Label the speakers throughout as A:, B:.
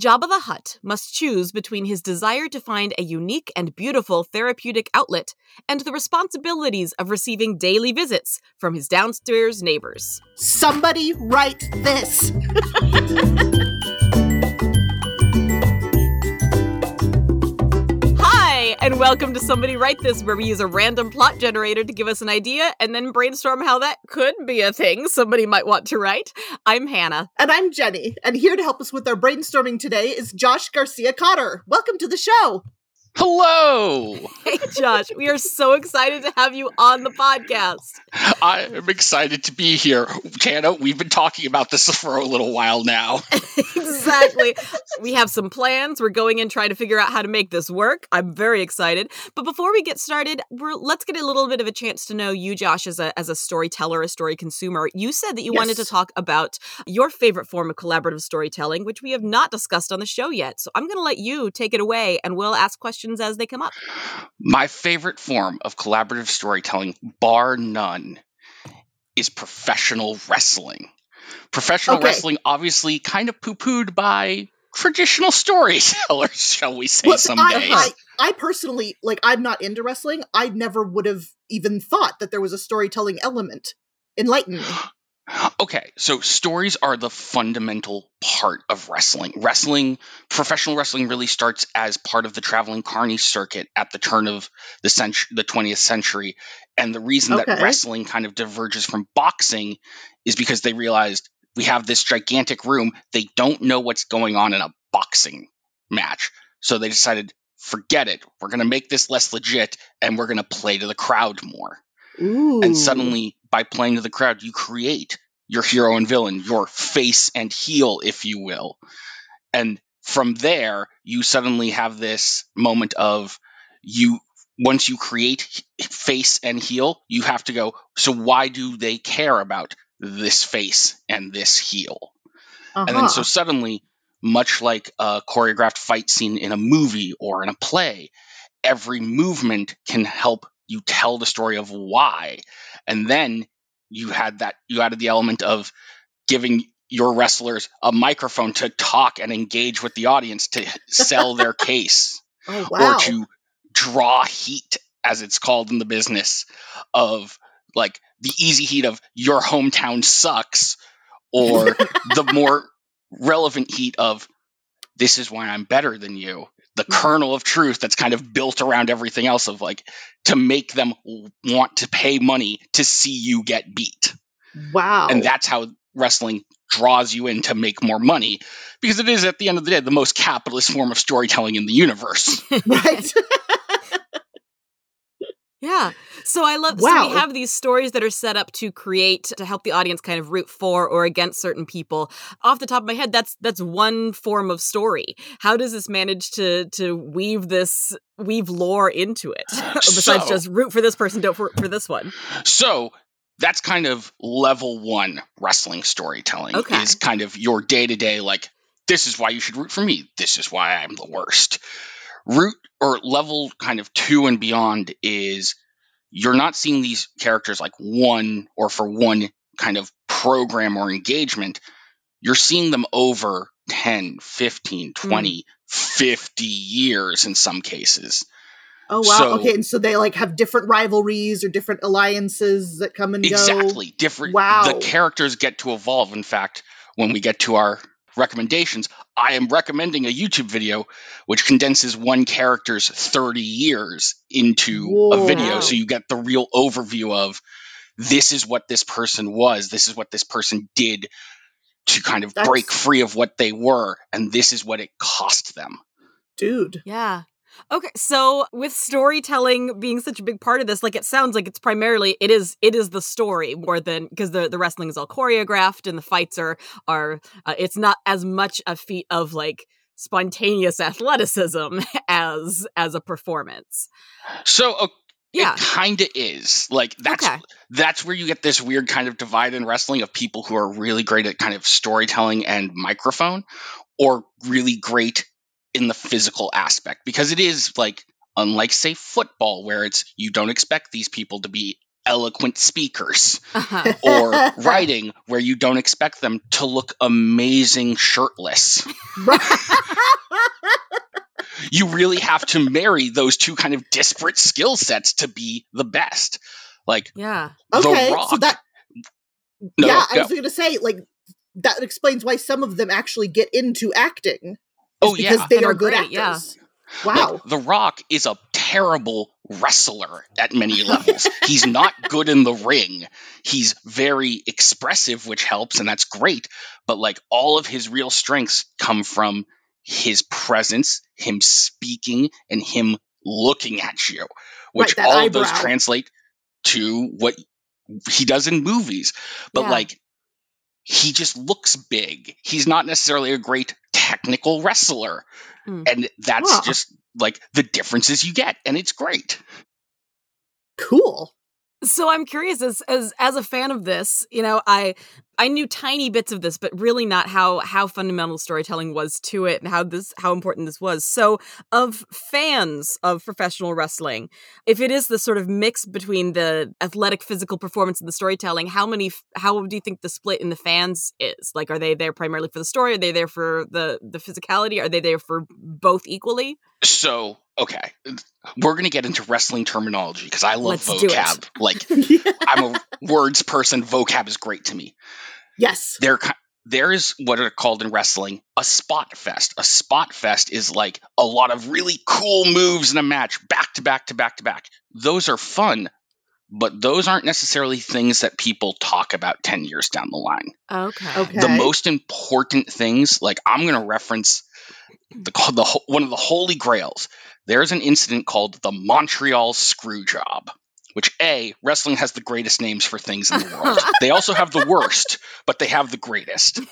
A: Jabba the Hutt must choose between his desire to find a unique and beautiful therapeutic outlet and the responsibilities of receiving daily visits from his downstairs neighbors.
B: Somebody write this.
A: and welcome to Somebody Write This, where we use a random plot generator to give us an idea and then brainstorm how that could be a thing somebody might want to write. I'm Hannah.
B: And I'm Jenny. And here to help us with our brainstorming today is Josh Garcia Cotter. Welcome to the show.
C: Hello.
A: Hey, Josh, we are so excited to have you on the podcast.
C: I am excited to be here. Tana, we've been talking about this for a little while now.
A: exactly. We have some plans. We're going in trying to figure out how to make this work. I'm very excited. But before we get started, we're, let's get a little bit of a chance to know you, Josh, as a, as a storyteller, a story consumer. You said that you yes. wanted to talk about your favorite form of collaborative storytelling, which we have not discussed on the show yet. So I'm going to let you take it away and we'll ask questions questions as they come up.
C: My favorite form of collaborative storytelling, bar none, is professional wrestling. Professional okay. wrestling, obviously, kind of poo pooed by traditional storytellers, shall we say, well, someday.
B: I, I, I, personally, like, I'm not into wrestling. I never would have even thought that there was a storytelling element. Enlighten me.
C: Okay, so stories are the fundamental part of wrestling. Wrestling, professional wrestling really starts as part of the traveling carny circuit at the turn of the century, the 20th century. And the reason okay. that wrestling kind of diverges from boxing is because they realized we have this gigantic room. They don't know what's going on in a boxing match. So they decided, forget it. We're going to make this less legit and we're going to play to the crowd more.
B: Ooh.
C: And suddenly, by playing to the crowd, you create your hero and villain, your face and heel, if you will. And from there, you suddenly have this moment of you once you create face and heel, you have to go, so why do they care about this face and this heel? Uh-huh. And then so uh-huh. suddenly, much like a choreographed fight scene in a movie or in a play, every movement can help you tell the story of why. And then you had that you added the element of giving your wrestlers a microphone to talk and engage with the audience to sell their case
B: oh, wow.
C: or to draw heat as it's called in the business of like the easy heat of your hometown sucks or the more relevant heat of this is why I'm better than you the hmm. kernel of truth that's kind of built around everything else of like to make them want to pay money to see you get beat.
B: Wow.
C: And that's how wrestling draws you in to make more money because it is at the end of the day the most capitalist form of storytelling in the universe.
B: right.
A: Yeah. So I love wow. so we have these stories that are set up to create to help the audience kind of root for or against certain people. Off the top of my head, that's that's one form of story. How does this manage to to weave this weave lore into it? Besides so, just root for this person, don't for, for this one.
C: So that's kind of level one wrestling storytelling okay. is kind of your day to day like this is why you should root for me. This is why I'm the worst root or level kind of two and beyond is you're not seeing these characters like one or for one kind of program or engagement. You're seeing them over 10, 15, 20, mm. 50 years in some cases.
B: Oh wow. So, okay, and so they like have different rivalries or different alliances that come and
C: exactly, go. Exactly. Different wow. the characters get to evolve. In fact, when we get to our recommendations, I am recommending a YouTube video which condenses one character's 30 years into Whoa. a video so you get the real overview of this is what this person was, this is what this person did to kind of That's... break free of what they were, and this is what it cost them.
B: Dude.
A: Yeah. Okay, so with storytelling being such a big part of this, like it sounds like it's primarily it is it is the story more than because the the wrestling is all choreographed and the fights are are uh, it's not as much a feat of like spontaneous athleticism as as a performance.
C: So uh, yeah. it kind of is like that's okay. that's where you get this weird kind of divide in wrestling of people who are really great at kind of storytelling and microphone or really great in the physical aspect because it is like unlike say football where it's you don't expect these people to be eloquent speakers
A: Uh-huh.
C: or writing where you don't expect them to look amazing shirtless. You really have to marry those two kind of disparate skill sets to be the best. Like
A: Yeah.
B: okay,
C: Rock.
B: so that
C: no,
B: yeah, I was going to say like that explains why some of them actually get into acting. Is
C: Oh,
B: because
C: yeah.
B: they
A: And
B: are
A: are
B: good
A: great, yeah.
B: Wow.
C: Like, the Rock is a terrible wrestler at many levels. He's not good in the ring. He's very expressive, which helps, and that's great. But like all of his real strengths come from his presence, him speaking, and him looking at you, which
B: that
C: all of those translate to what he does in movies. But
A: Yeah.
C: like he just looks big. He's not necessarily a great technical wrestler.
A: Mm.
C: And that's just like the differences you get, and it's great.
B: cool.
A: So I'm curious as as as a fan of this, you know, I I knew tiny bits of this, but really not how how fundamental storytelling was to it and how this how important this was. So of fans of professional wrestling, if it is the sort of mix between the athletic physical performance and the storytelling, how many how do you think the split in the fans is? Like are they there primarily for the story? Are they there for the the physicality? Are they there for both equally?
C: So, okay, we're gonna get into wrestling terminology because I love
A: Let's
C: vocab. Like, I'm a words person. Vocab is great to me.
B: Yes.
C: There, ki- there is what are called in wrestling a spot fest. A spot fest is like a lot of really cool moves in a match, back to back to back to back. Those are fun, but those aren't necessarily things that people talk about ten years down the line.
A: Okay.
B: Okay.
C: the most important things like i'm going to reference the, the one of the holy grails there's an incident called the montreal screw job which a wrestling has the greatest names for things in the world. They also have the worst but they have the greatest.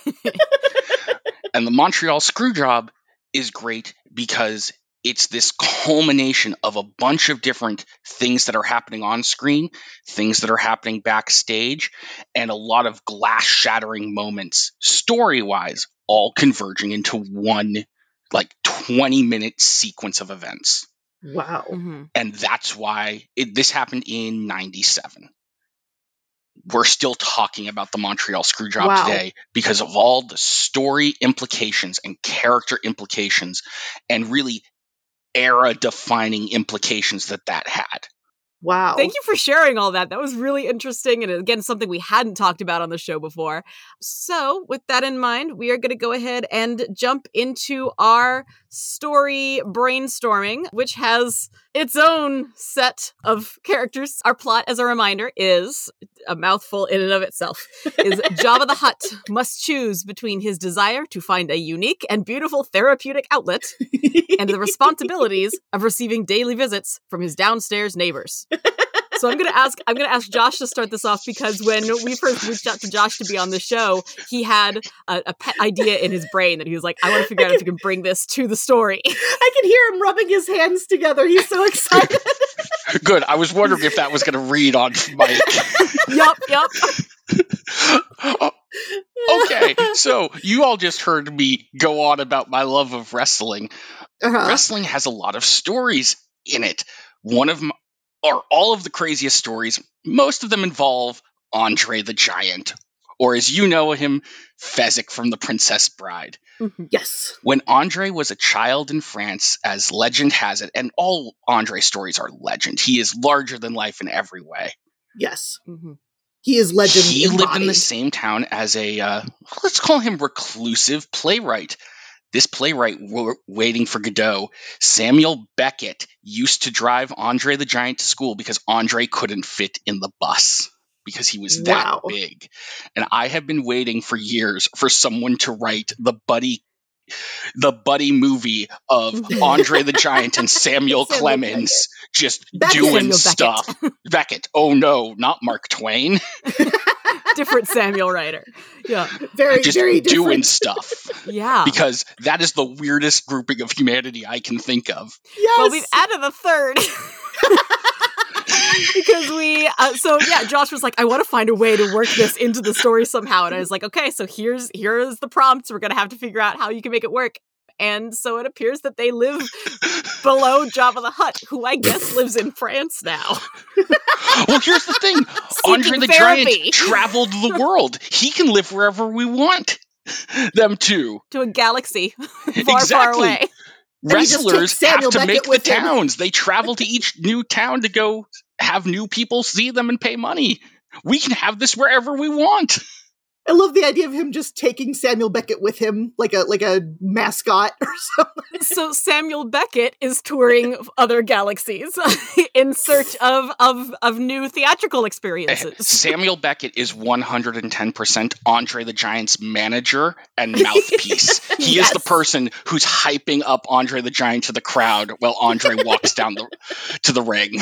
C: And the montreal screw job is great because it's this culmination of a bunch of different things that are happening on screen things that are happening backstage and a lot of glass shattering moments story wise all converging into one like 20 minute sequence of events
B: wow.
A: Mhm.
C: and that's why it, this happened in 97 we're still talking about the montreal screw job
B: Wow.
C: today because of all the story implications and character implications and really era defining implications that that had
B: Wow.
A: Thank you for sharing all that. That was really interesting. And again, something we hadn't talked about on the show before. So, with that in mind, we are going to go ahead and jump into our story brainstorming, which has its own set of characters. Our plot, as a reminder, is a mouthful in and of itself. Is Jabba the Hutt must choose between his desire to find a unique and beautiful therapeutic outlet and the responsibilities of receiving daily visits from his downstairs neighbors. So I'm gonna ask I'm gonna ask Josh to start this off because when we first reached out to Josh to be on the show, he had a, a pet idea in his brain that he was like, I want to figure out if we can bring this to the story.
B: I can hear him rubbing his hands together. He's so excited.
C: good i was wondering if that was going to read on my
A: yup, yup.
C: okay, so you all just heard me go on about my love of wrestling.
B: Uh-huh.
C: Wrestling has a lot of stories in it. One of them, or all of the craziest stories, most of them involve Andre the Giant, or as you know him, Fezzik from The Princess Bride.
B: Yes.
C: When Andre was a child in France, as legend has it, and all Andre stories are legend, he is larger than life in every way.
B: Yes.
A: Mhm.
B: He is legend.
C: he lived in the same town as a uh, let's call him reclusive playwright this playwright waiting for godot samuel beckett used to drive andre the giant to school because andre couldn't fit in the bus because he was that
B: Wow.
C: big and i have been waiting for years for someone to write the buddy the buddy movie of andre the giant and samuel,
A: Samuel
C: clemens just
B: Beckett.
C: doing
A: Samuel Beckett.
C: stuff beckett oh no not mark twain
A: Different Samuel Ryder. Yeah.
B: very,
C: just
B: very
C: doing stuff
A: Yeah.
C: because that is the weirdest grouping of humanity I can think of.
B: Yes.
A: Well, we've added a third. because we uh, so yeah josh was like i want to find a way to work this into the story somehow and i was like okay so here's here's the prompts we're gonna have to figure out how you can make it work and so it appears that they live below Jabba the Hutt, who I guess lives in France now.
C: well, here's the thing Andre the
A: therapy.
C: Giant traveled the world. He can live wherever we want them to.
A: to a galaxy far, far away.
C: Wrestlers have to make the
B: with him.
C: towns. They travel to each new town to go have new people see them and pay money. We can have this wherever we want.
B: I love the idea of him just taking Samuel Beckett with him, like a like a mascot or something.
A: So Samuel Beckett is touring other galaxies in search of of of new theatrical eh, experiences.
C: Samuel Beckett is 110% Andre the Giant's manager and mouthpiece. He is the person who's hyping up Andre the Giant to the crowd while Andre walks down the to the ring.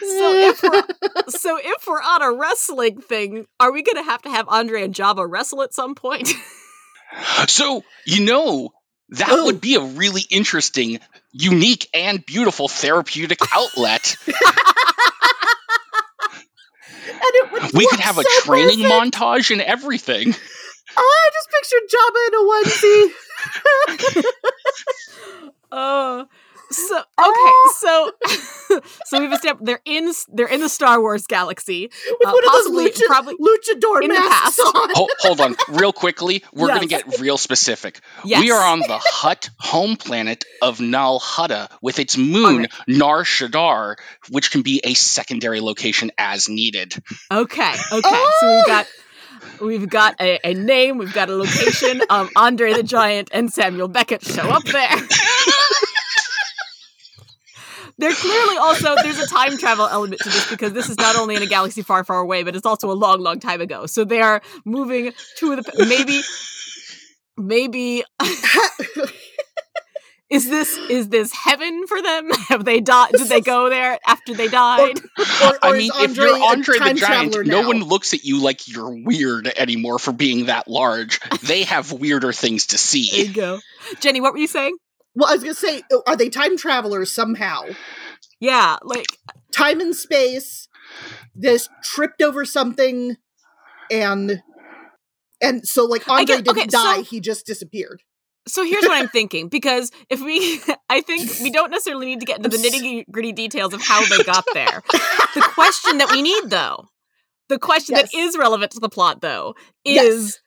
A: So if we're so if we're on a wrestling thing, are we going to have to have Andre and Jabba wrestle at some point?
C: So, you know, that
B: Oh.
C: would be a really interesting, unique, and beautiful therapeutic outlet.
B: And it would
C: We could have a training
B: perfect.
C: montage and everything.
B: Oh, I just pictured Jabba in a onesie.
A: Oh, so okay,
B: Ah.
A: so so we've established they're in they're in the Star Wars galaxy.
B: with
A: Uh,
B: one of
A: possibly-
B: those lucha,
A: probably
B: luchador
A: in the
B: masks
A: past.
B: on.
C: Ho- hold on, real quickly. We're going to get real specific.
A: Yes.
C: We are on the Hutt home planet of Nal Hutta with its moon,
A: Alright.
C: Nar Shaddaa, which can be a secondary location as needed.
A: Okay, okay. So we've got we've got a, a name, we've got a location. Um, Andre the Giant and Samuel Beckett show up there. They're clearly also there's a time travel element to this because this is not only in a galaxy far, far away, but it's also a long, long time ago. So they are moving to the maybe maybe is this is this heaven for them? Have they died? Did they go there after they died?
B: Or, or
C: I mean,
B: Andre
C: if you're
B: a
C: Andre the Giant, no one looks at you like you're weird anymore for being that large. They have weirder things to see.
A: There
C: see.
A: you go. Jenny, what were you saying?
B: Well, I was gonna say, uh, are they time travelers somehow?
A: Yeah, like
B: Time and space. This tripped over something, and and so like Andre
A: get-
B: didn't
A: okay, so-
B: die; he just disappeared.
A: So here's what I'm thinking because if we, I think we don't necessarily need to get into the nitty gritty details of how they got there. The question that we need, though, the question that
B: Yes.
A: is relevant to the plot, though,
B: Yes.
A: is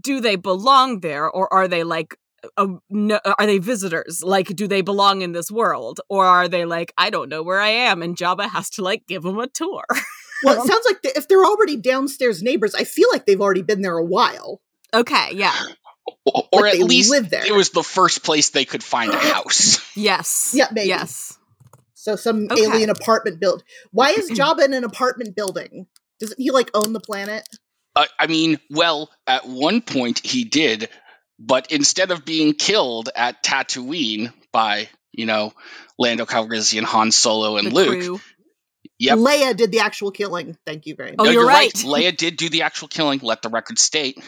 A: do they belong there or are they like, a, no, are they visitors? Like, do they belong in this world? Or are they like, I don't know where I am and Jabba has to like give them a tour?
B: Well, it sounds like the, if they're already downstairs neighbors, I feel like they've already been there a while.
A: okay, yeah.
C: Or, or
B: Like
C: at least
B: live there.
C: it was the first place they could find a house.
A: Yes.
B: Yeah, maybe.
A: Yes.
B: So some
A: Okay.
B: alien apartment build. Why is Jabba in an apartment building? Doesn't he like own the planet?
C: Uh, I mean, well, at one point he did, but instead of being killed at Tatooine by, you know, Lando Calrissian, Han Solo, and
A: The
C: Luke.
A: crew.
C: Yep.
B: Leia did the actual killing. Thank you very oh, much.
A: Oh,
C: No,
A: you're right.
C: Leia did do the actual killing. Let the record state.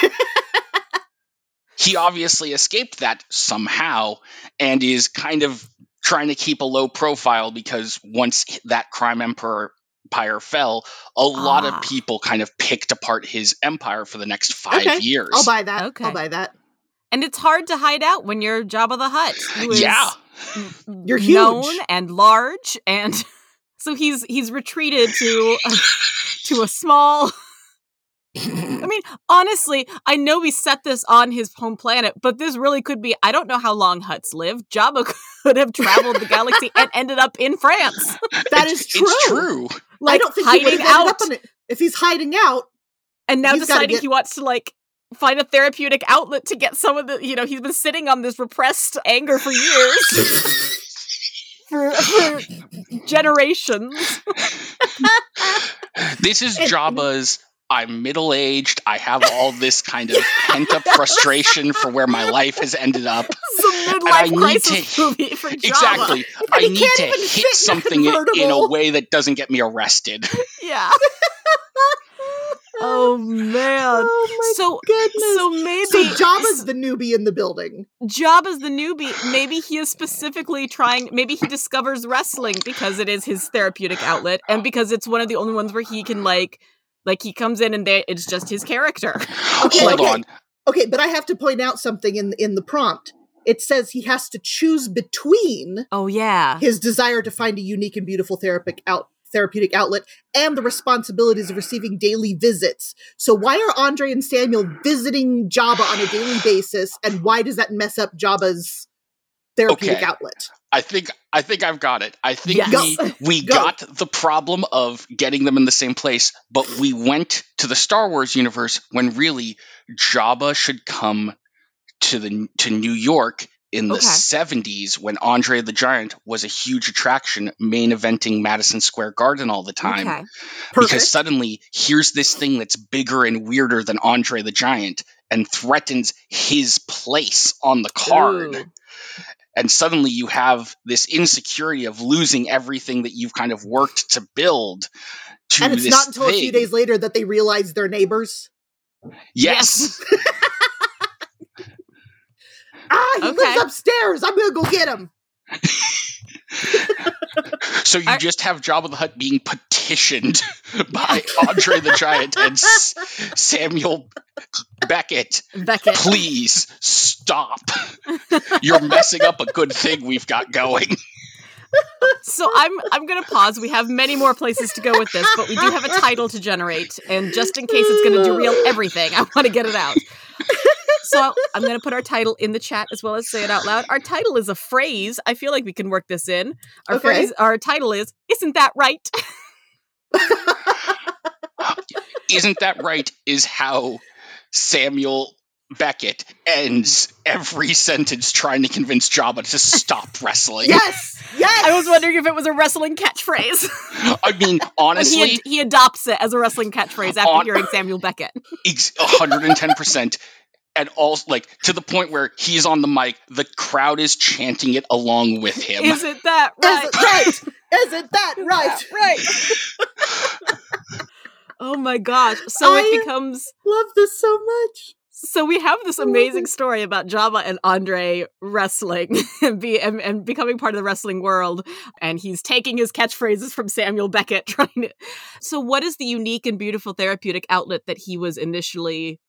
C: he obviously escaped that somehow, and is kind of trying to keep a low profile because once that crime emperor empire fell, a lot
A: Ah.
C: of people kind of picked apart his empire for the next five
B: Okay,
C: years.
B: I'll buy that.
A: Okay.
B: I'll buy that.
A: And it's hard to hide out when you're Jabba the Hutt. who is
C: yeah.
B: You're
A: known and large, and so he's he's retreated to a, to a small. I mean, honestly, I know we set this on his home planet, but this really could be. I don't know how long Hutts live. Jabba could have traveled the galaxy and ended up in France,
B: That
C: It's-
B: is true.
C: It's true.
A: Like
B: I don't think he
A: hiding
B: have ended
A: out.
B: up on it. If he's hiding out,
A: and now
B: He's
A: deciding
B: get-
A: he wants to like find a therapeutic outlet to get some of the you know he's been sitting on this repressed anger for years for, for generations
C: This is
B: And-
C: Jabba's. I'm middle aged. I have all this kind of pent up frustration for where my life has ended up.
A: some
C: I need to-
A: movie for Jabba.
C: Exactly. I need to hit
B: fit in a
C: something in, in a way that doesn't get me arrested.
A: yeah oh man
B: oh my
A: so
B: goodness.
A: so maybe
B: So Jabba's the newbie in the building.
A: Jabba's the newbie. Maybe he is specifically trying. Maybe he discovers wrestling because it is his therapeutic outlet, and because it's one of the only ones where he can like, like he comes in and they, it's just his character.
B: Okay,
C: Hold
B: okay.
C: on.
B: Okay, but I have to point out something in in the prompt. it says he has to choose between
A: Oh yeah.
B: his desire to find a unique and beautiful therapeutic out therapeutic outlet and the responsibilities of receiving daily visits. So why are Andre and Samuel visiting Jabba on a daily basis and why does that mess up Jabba's therapeutic
C: Okay.
B: outlet?
C: I think I think I've got it. I think
A: Yes.
C: we we
B: Go.
C: got the problem of getting them in the same place, but we went to the Star Wars universe when really Jabba should come to the to New York in the
A: Okay.
C: 70s when Andre the Giant was a huge attraction, main eventing Madison Square Garden all the time.
A: Okay.
C: Because suddenly here's this thing that's bigger and weirder than Andre the Giant and threatens his place on the card
A: Ooh.
C: And suddenly you have this insecurity of losing everything that you've kind of worked to build to
B: and it's
C: this
B: not until a few days later that they realize they're neighbors.
C: yes,
B: Ah, he
A: Okay.
B: lives upstairs. I'm gonna go get him.
C: so you
A: I-
C: just have Jabba the Hutt being petitioned by Andre the Giant and S- Samuel Beckett.
A: Beckett.
C: Please stop! You're messing up a good thing we've got going.
A: So I'm I'm gonna pause. We have many more places to go with this, but we do have a title to generate, and just in case it's gonna derail everything, I want to get it out. So I'm gonna put our title in the chat as well as say it out loud. Our title is a phrase. I feel like we can work this in. Our
B: Okay.
A: phrase, our title is "Isn't that right?"
C: Isn't that right? Is how Samuel Beckett ends every sentence trying to convince Jabba to stop wrestling.
B: Yes, yes.
A: I was wondering if it was a wrestling catchphrase.
C: I mean, honestly,
A: he ad- he adopts it as a wrestling catchphrase after
C: On-
A: hearing Samuel Beckett.
C: 110%. And also, like, to the point where he's on the mic, the crowd is chanting it along with him.
A: Isn't that
B: Isn't
A: right?
B: right? Isn't that right?
A: right. oh my gosh. So
B: I-
A: it becomes
B: Love this so much.
A: so we have this amazing story about Jabba and Andre wrestling and be and, and becoming part of the wrestling world and he's taking his catchphrases from Samuel Beckett trying to So what is the unique and beautiful therapeutic outlet that he was initially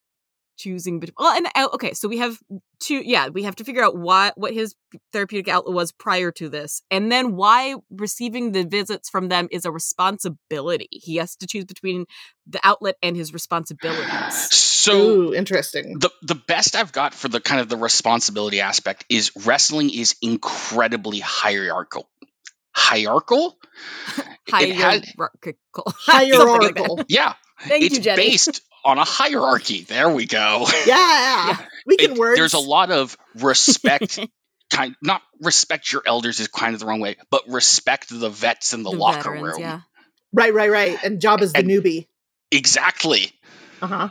A: choosing bet- well and uh, okay so we have two yeah we have to figure out what what his therapeutic outlet was prior to this and then why receiving the visits from them is a responsibility he has to choose between the outlet and his responsibilities
C: So,
B: Ooh, interesting.
C: the, the best I've got for the kind of the responsibility aspect is wrestling is incredibly hierarchical. Hierarchical? It had-
A: hierarchical Something.
B: Hierarchical.
C: Yeah.
A: thank
C: it's
A: you jenny
C: based on a hierarchy. There we go.
B: Yeah. We can
C: It-
B: words.
C: there's a lot of respect kind not respect your elders is kind of the wrong way, but respect the vets in the,
A: The
C: locker
A: veterans,
C: room.
A: yeah
B: Right, right, right. And Jabba's the
C: And-
B: newbie.
C: Exactly.
B: Uh huh.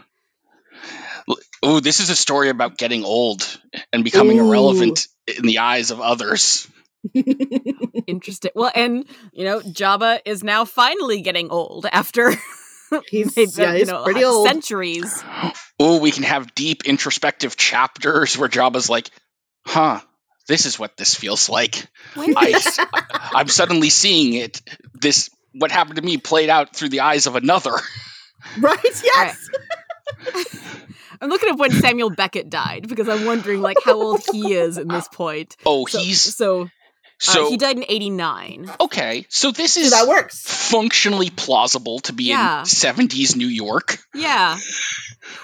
C: Oh, this is a story about getting old and becoming
B: Ooh.
C: irrelevant in the eyes of others.
A: interesting well and you know jabba is now finally getting old after
B: He's-
A: they've
B: yeah,
A: been,
B: he's
A: you know,
B: pretty old.
A: centuries
C: Oh, we can have deep introspective chapters where Jabba's like, "Huh, this is what this feels like. I, I'm suddenly seeing it. This what happened to me played out through the eyes of another."
B: right? Yes.
A: i'm looking at when samuel beckett died because i'm wondering like how old he is in this point
C: Oh,
A: so,
C: he's
A: so, uh,
C: so
A: he died in 89
C: okay. So this
B: So
C: is
B: that works.
C: functionally plausible to be
A: Yeah.
C: in 70s New York.
A: yeah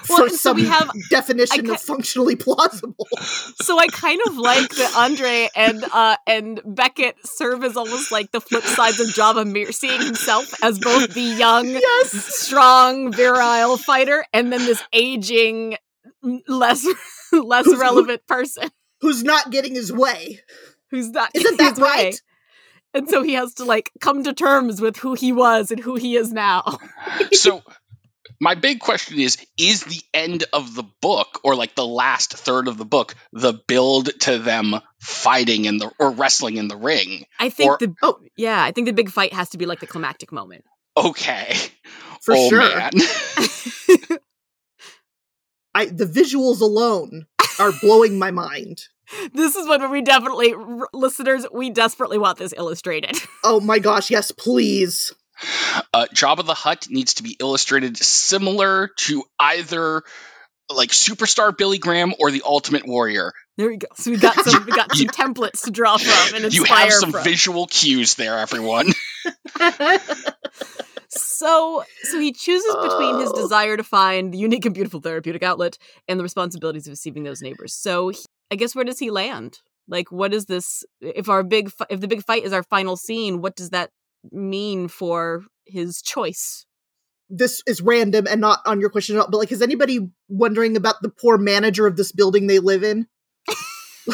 A: Well,
B: For
A: and so
B: some
A: we have-
B: definition
A: I
B: of functionally plausible.
A: so I kind of like that Andre and uh and Beckett serve as almost like the flip sides of Jabba Mir seeing himself as both the young,
B: yes.
A: strong, virile fighter and then this aging less less
B: Who's-
A: relevant person
B: Who's not getting his way?
A: Who's not
B: Isn't that
A: his way.
B: right?
A: And so he has to like come to terms with who he was and who he is now.
C: So my big question is is the end of the book or like the last third of the book the build to them fighting in the or wrestling in the ring?
A: I think
C: Or-
A: the
B: Oh.
A: yeah, I think the big fight has to be like the climactic moment.
C: Okay.
B: For
C: oh
B: sure.
C: man.
B: I the visuals alone are blowing my mind.
A: this is one where we definitely r- listeners, we desperately want this illustrated.
B: Oh my gosh, yes, please.
C: Uh, Jabba the Hutt needs to be illustrated similar to either like superstar Billy Graham or the Ultimate Warrior.
A: There we go. So we've got some we got some templates to draw from and
C: You
A: inspire
C: have some
A: from.
C: visual cues there, everyone.
A: So so he chooses between his
B: Oh.
A: desire to find the unique and beautiful therapeutic outlet and the responsibilities of receiving those neighbors. So he- I guess where does he land? Like what is this if our big if the big fight is our final scene, what does that mean for his choice?
B: this is random and not on your question at all, but like, is anybody wondering about the poor manager of this building they live in?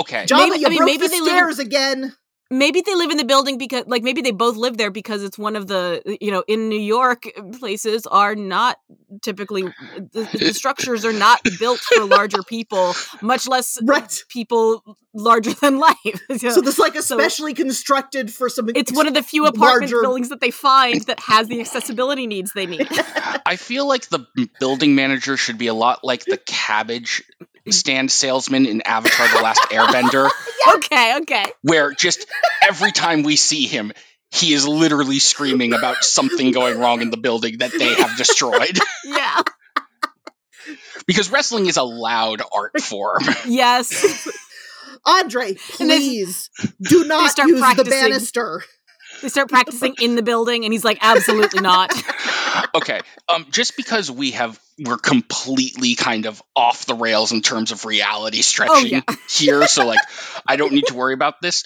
C: okay.
B: Jabba,
A: Maybe-
B: you
A: I mean,
B: broke
A: maybe
B: the
A: they live in-
B: stairs again.
A: Maybe they live in the building because like maybe they both live there because it's one of the you know in new york uh, places are not typically uh, the, the structures are not built for larger people much less
B: Right.
A: people larger than life So
B: So this like
A: so-
B: especially constructed for some.
A: it's one of the few apartment
B: larger-
A: buildings that they find that has the accessibility needs they need
C: I feel like the building manager should be a lot like the cabbage Mm. stand salesman in Avatar The Last Airbender,
A: okay okay.
C: Where just every time we see him, he is literally screaming about something going wrong in the building that they have destroyed.
A: yeah.
C: Because wrestling is a loud art form.
A: yes.
B: Andre,
A: And they-
B: please do not
A: start
B: use the banister.
A: They start practicing in the building and he's like absolutely not
C: okay, um, just because we have we're completely kind of off the rails in terms of reality stretching
A: yeah.
C: here, so like I don't need to worry about this.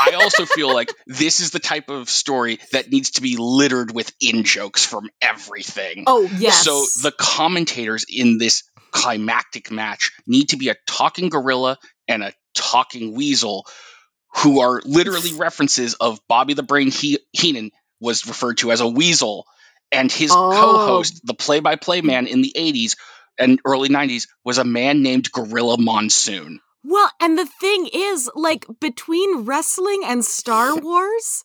C: I also feel like this is the type of story that needs to be littered with in jokes from everything.
B: Oh
A: Yes.
C: So the commentators in this climactic match need to be a talking gorilla and a talking weasel who are literally references of Bobby the Brain he- Heenan was referred to as a weasel and his
B: Oh.
C: co-host the play-by-play man in the 80s and early 90s was a man named Gorilla Monsoon.
A: Well, and the thing is, like, between wrestling and Star Wars,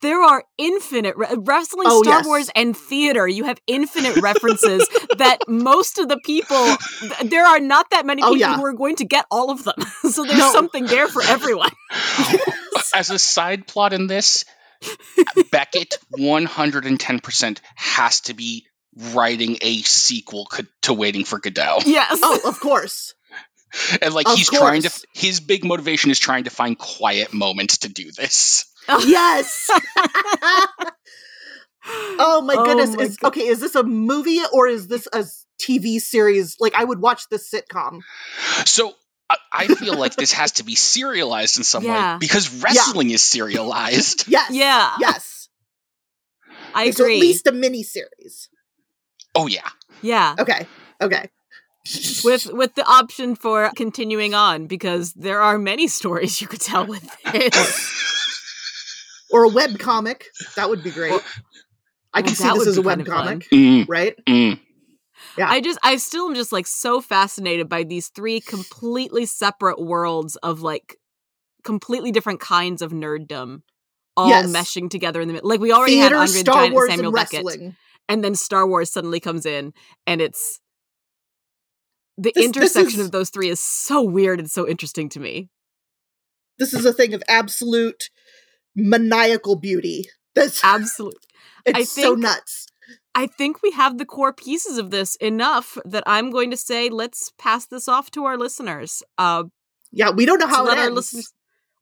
A: there are infinite re- wrestling,
B: Oh,
A: Star
B: yes.
A: Wars, and theater. You have infinite references that most of the people, th- there are not that many
B: Oh,
A: people
B: yeah.
A: who are going to get all of them. so there's
B: No.
A: something there for everyone.
C: As a side plot in this, Beckett 110% has to be writing a sequel co- to Waiting for Godot.
A: Yes.
B: Oh, of course.
C: And like
B: Of
C: he's trying to his big motivation is trying to find quiet moments to do this.
B: Yes. oh my
A: Oh
B: goodness.
A: my
B: is
A: go-
B: okay, is this a movie or is this a TV series? Like I would watch this sitcom.
C: So I, I feel like this has to be serialized in some
A: Yeah.
C: way because wrestling is serialized.
B: Yes.
A: Yeah.
B: Yes.
A: I
B: So
A: agree.
B: at least a mini series.
C: Oh yeah.
A: yeah.
B: Okay. Okay.
A: With with the option for continuing on because there are many stories you could tell with this.
B: Or a web comic. That would be great. I can
A: Oh,
B: see this as a web
A: kind of fun.
B: comic,
C: Mm,
B: right?
C: mm.
B: Yeah.
A: I just I still am just like so fascinated by these three completely separate worlds of like completely different kinds of nerddom all
B: Yes.
A: meshing together in the middle. Like we already
B: Theater,
A: had Andre
B: Star
A: Giant
B: Wars,
A: and Samuel
B: and
A: Beckett,
B: wrestling.
A: and then Star Wars suddenly comes in, and it's the
B: This- this
A: intersection
B: is-
A: of those three is so weird and so interesting to me.
B: This is a thing of absolute maniacal beauty. That's
A: Absolutely.
B: it's
A: I
B: so nuts.
A: I think we have the core pieces of this enough that I'm going to say let's pass this off to our listeners. Uh,
B: Yeah, we don't know how it
A: let our
B: ends.
A: listeners.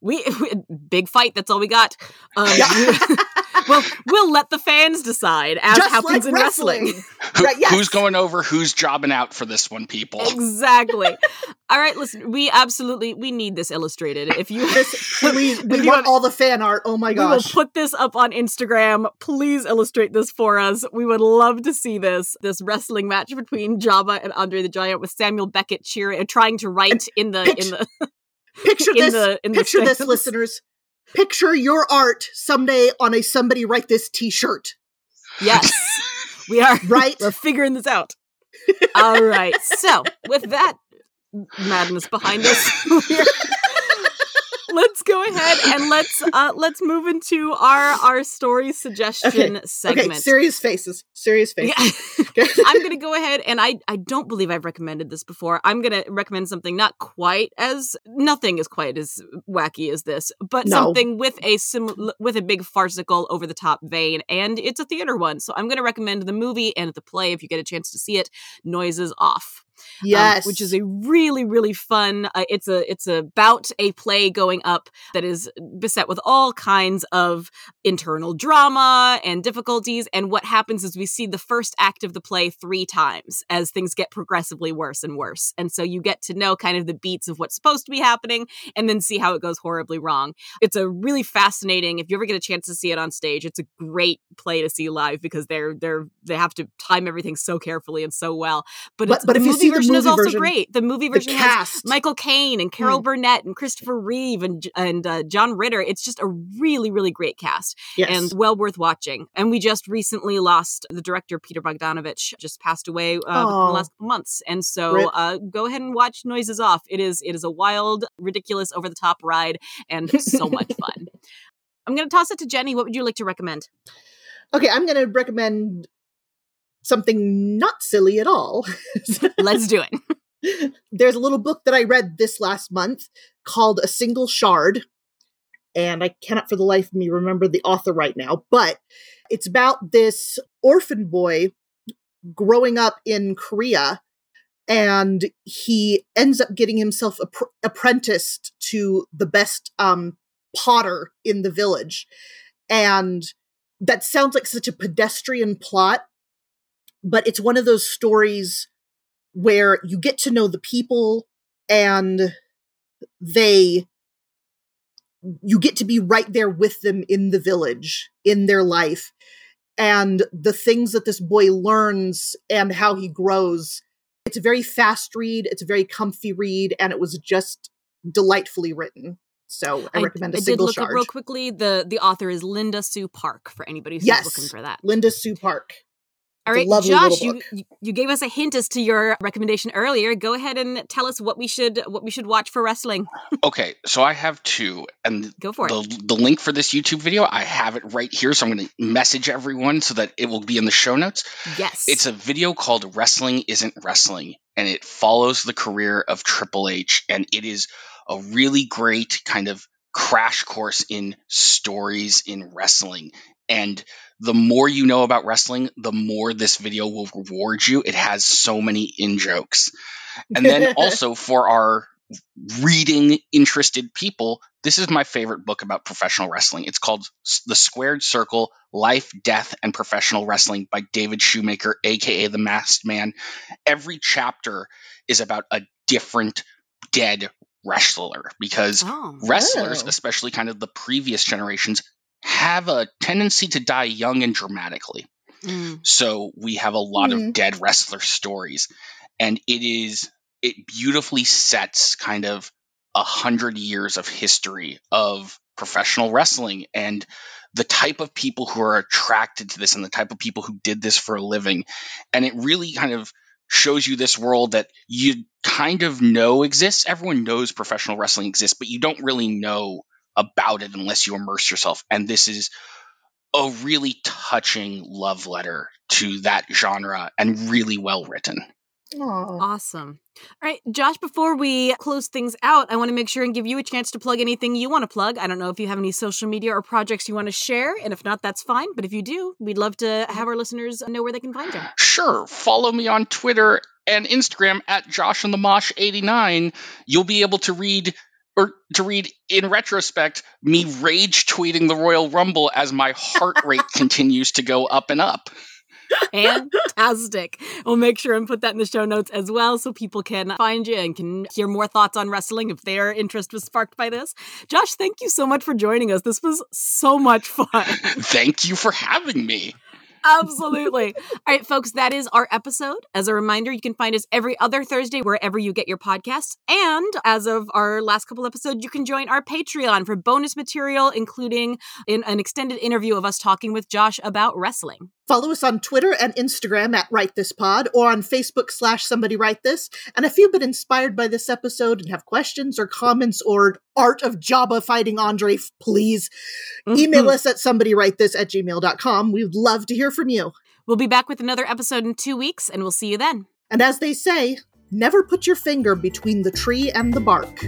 A: We, we big fight. That's all we got. Um,
B: Yeah.
A: well, we'll let the fans decide, as
B: Just
A: happens
B: like
A: in wrestling.
C: Who-
B: Right, yes.
C: Who's going over? Who's jobbing out for this one, people?
A: exactly. all right, listen. We absolutely we need this illustrated. If you
B: This, please, we want
A: have-
B: all the fan art. Oh my gosh,
A: We will put this up on Instagram. Please illustrate this for us. We would love to see this this wrestling match between Jabba and Andre the Giant with Samuel Beckett cheering, trying to write in the in the
B: picture
A: in
B: this.
A: the in the
B: picture this, listeners. Picture your art someday on a somebody write this T-shirt.
A: Yes, we are.
B: Right?
A: We're figuring this out. All right. So with that madness behind us, we're, let's go ahead and let's uh let's move into our our story suggestion
B: Okay,
A: segment.
B: Okay, serious faces. Serious faces.
A: Yeah. I'm going to go ahead and I I don't believe I've recommended this before. I'm going to recommend something not quite as nothing is quite as wacky as this, but
B: No.
A: something with a sim with a big farcical over the top vein and it's a theater one. So I'm going to recommend the movie and the play if you get a chance to see it, Noises Off. Um,
B: yes.
A: which is a really really fun. Uh, it's a it's about a play going up that is beset with all kinds of internal drama and difficulties. And what happens is we see the first act of the play three times as things get progressively worse and worse. And so you get to know kind of the beats of what's supposed to be happening, and then see how it goes horribly wrong. It's a really fascinating. If you ever get a chance to see it on stage, it's a great play to see live because they're they're they have to time everything so carefully and so well. But,
B: But-
A: it's,
B: but
A: the
B: if you
A: movie
B: see the
A: version is also
B: version,
A: great. The movie
B: the
A: version has. Michael Caine and Carol Burnett and Christopher Reeve and and uh, John Ritter. It's just a really really great cast
B: yes.
A: and well worth watching. And we just recently lost the director Peter Bogdanovich, just passed away uh, in the last couple months. And so uh, go ahead and watch Noises Off. It is it is a wild, ridiculous, over the top ride and so much fun. I'm going to toss it to Jenny. What would you like to recommend?
B: Okay, I'm going to recommend something not silly at all.
A: Let's do it.
B: There's a little book that I read this last month called A Single Shard. And I cannot for the life of me remember the author right now, but it's about this orphan boy growing up in Korea. And he ends up getting himself appr- apprenticed to the best um, potter in the village. And that sounds like such a pedestrian plot, but it's one of those stories where you get to know the people and they you get to be right there with them in the village in their life. And the things that this boy learns and how he grows it's a very fast read it's a very comfy read and it was just delightfully written so i, recommend a
A: I did look
B: charge
A: up real quickly. The the author is Linda Sue Park for anybody who's
B: Yes.
A: looking for that.
B: linda sue park
A: All right,
B: It's a
A: right,
B: lovely
A: Josh, you, you you gave us a hint as to your recommendation earlier. Go ahead and tell us what we should what we should watch for wrestling.
C: Okay, so I have two, and
A: Go for it.
C: the, the link for this YouTube video, I have it right here, so I'm going to message everyone so that it will be in the show notes.
A: Yes,
C: It's a video called Wrestling Isn't Wrestling, and it follows the career of Triple H, and it is a really great kind of crash course in stories in wrestling. And the more you know about wrestling, the more this video will reward you. It has so many in jokes. And then also for our reading interested people, this is my favorite book about professional wrestling. It's called The Squared Circle Life, Death, and Professional Wrestling by David Shoemaker, aka The Masked Man. Every chapter is about a different dead wrestler because
A: oh.
C: wrestlers, especially kind of the previous generations, have a tendency to die young and dramatically.
A: Mm.
C: So we have a lot
B: Hmm.
C: of dead wrestler stories, and it is it beautifully sets kind of a hundred years of history of professional wrestling and the type of people who are attracted to this and the type of people who did this for a living, and it really kind of shows you this world that you kind of know exists. Everyone knows professional wrestling exists, but you don't really know about it unless you immerse yourself. And this is a really touching love letter to that genre and really well written.
B: Aw.
A: Awesome. All right, Josh, before we close things out, I want to make sure and give you a chance to plug anything you want to plug. I don't know if you have any social media or projects you want to share, and if not, that's fine. But if you do, we'd love to have our listeners know where they can find you.
C: Sure, follow me on Twitter and Instagram at Josh in the Mosh 89. You'll be able to read or to read in retrospect me rage tweeting the Royal Rumble as my heart rate continues to go up and up.
A: Fantastic. We'll make sure and put that in the show notes as well so people can find you and can hear more thoughts on wrestling if their interest was sparked by this. Josh, thank you so much for joining us. This was so much fun.
C: Thank you for having me.
A: Absolutely. All right, folks, that is our episode. As a reminder, you can find us every other Thursday wherever you get your podcasts. And as of our last couple episodes, you can join our Patreon for bonus material, including in an extended interview of us talking with Josh about wrestling.
B: Follow us on Twitter and Instagram at Write This Pod or on Facebook slash Somebody Write This. And if you've been inspired by this episode and have questions or comments or art of Jabba fighting Andre, please mm-hmm. email us at somebodywritethis at gmail.com. We would love to hear from you.
A: We'll be back with another episode in two weeks, and we'll see you then.
B: And as they say, never put your finger between the tree and the bark.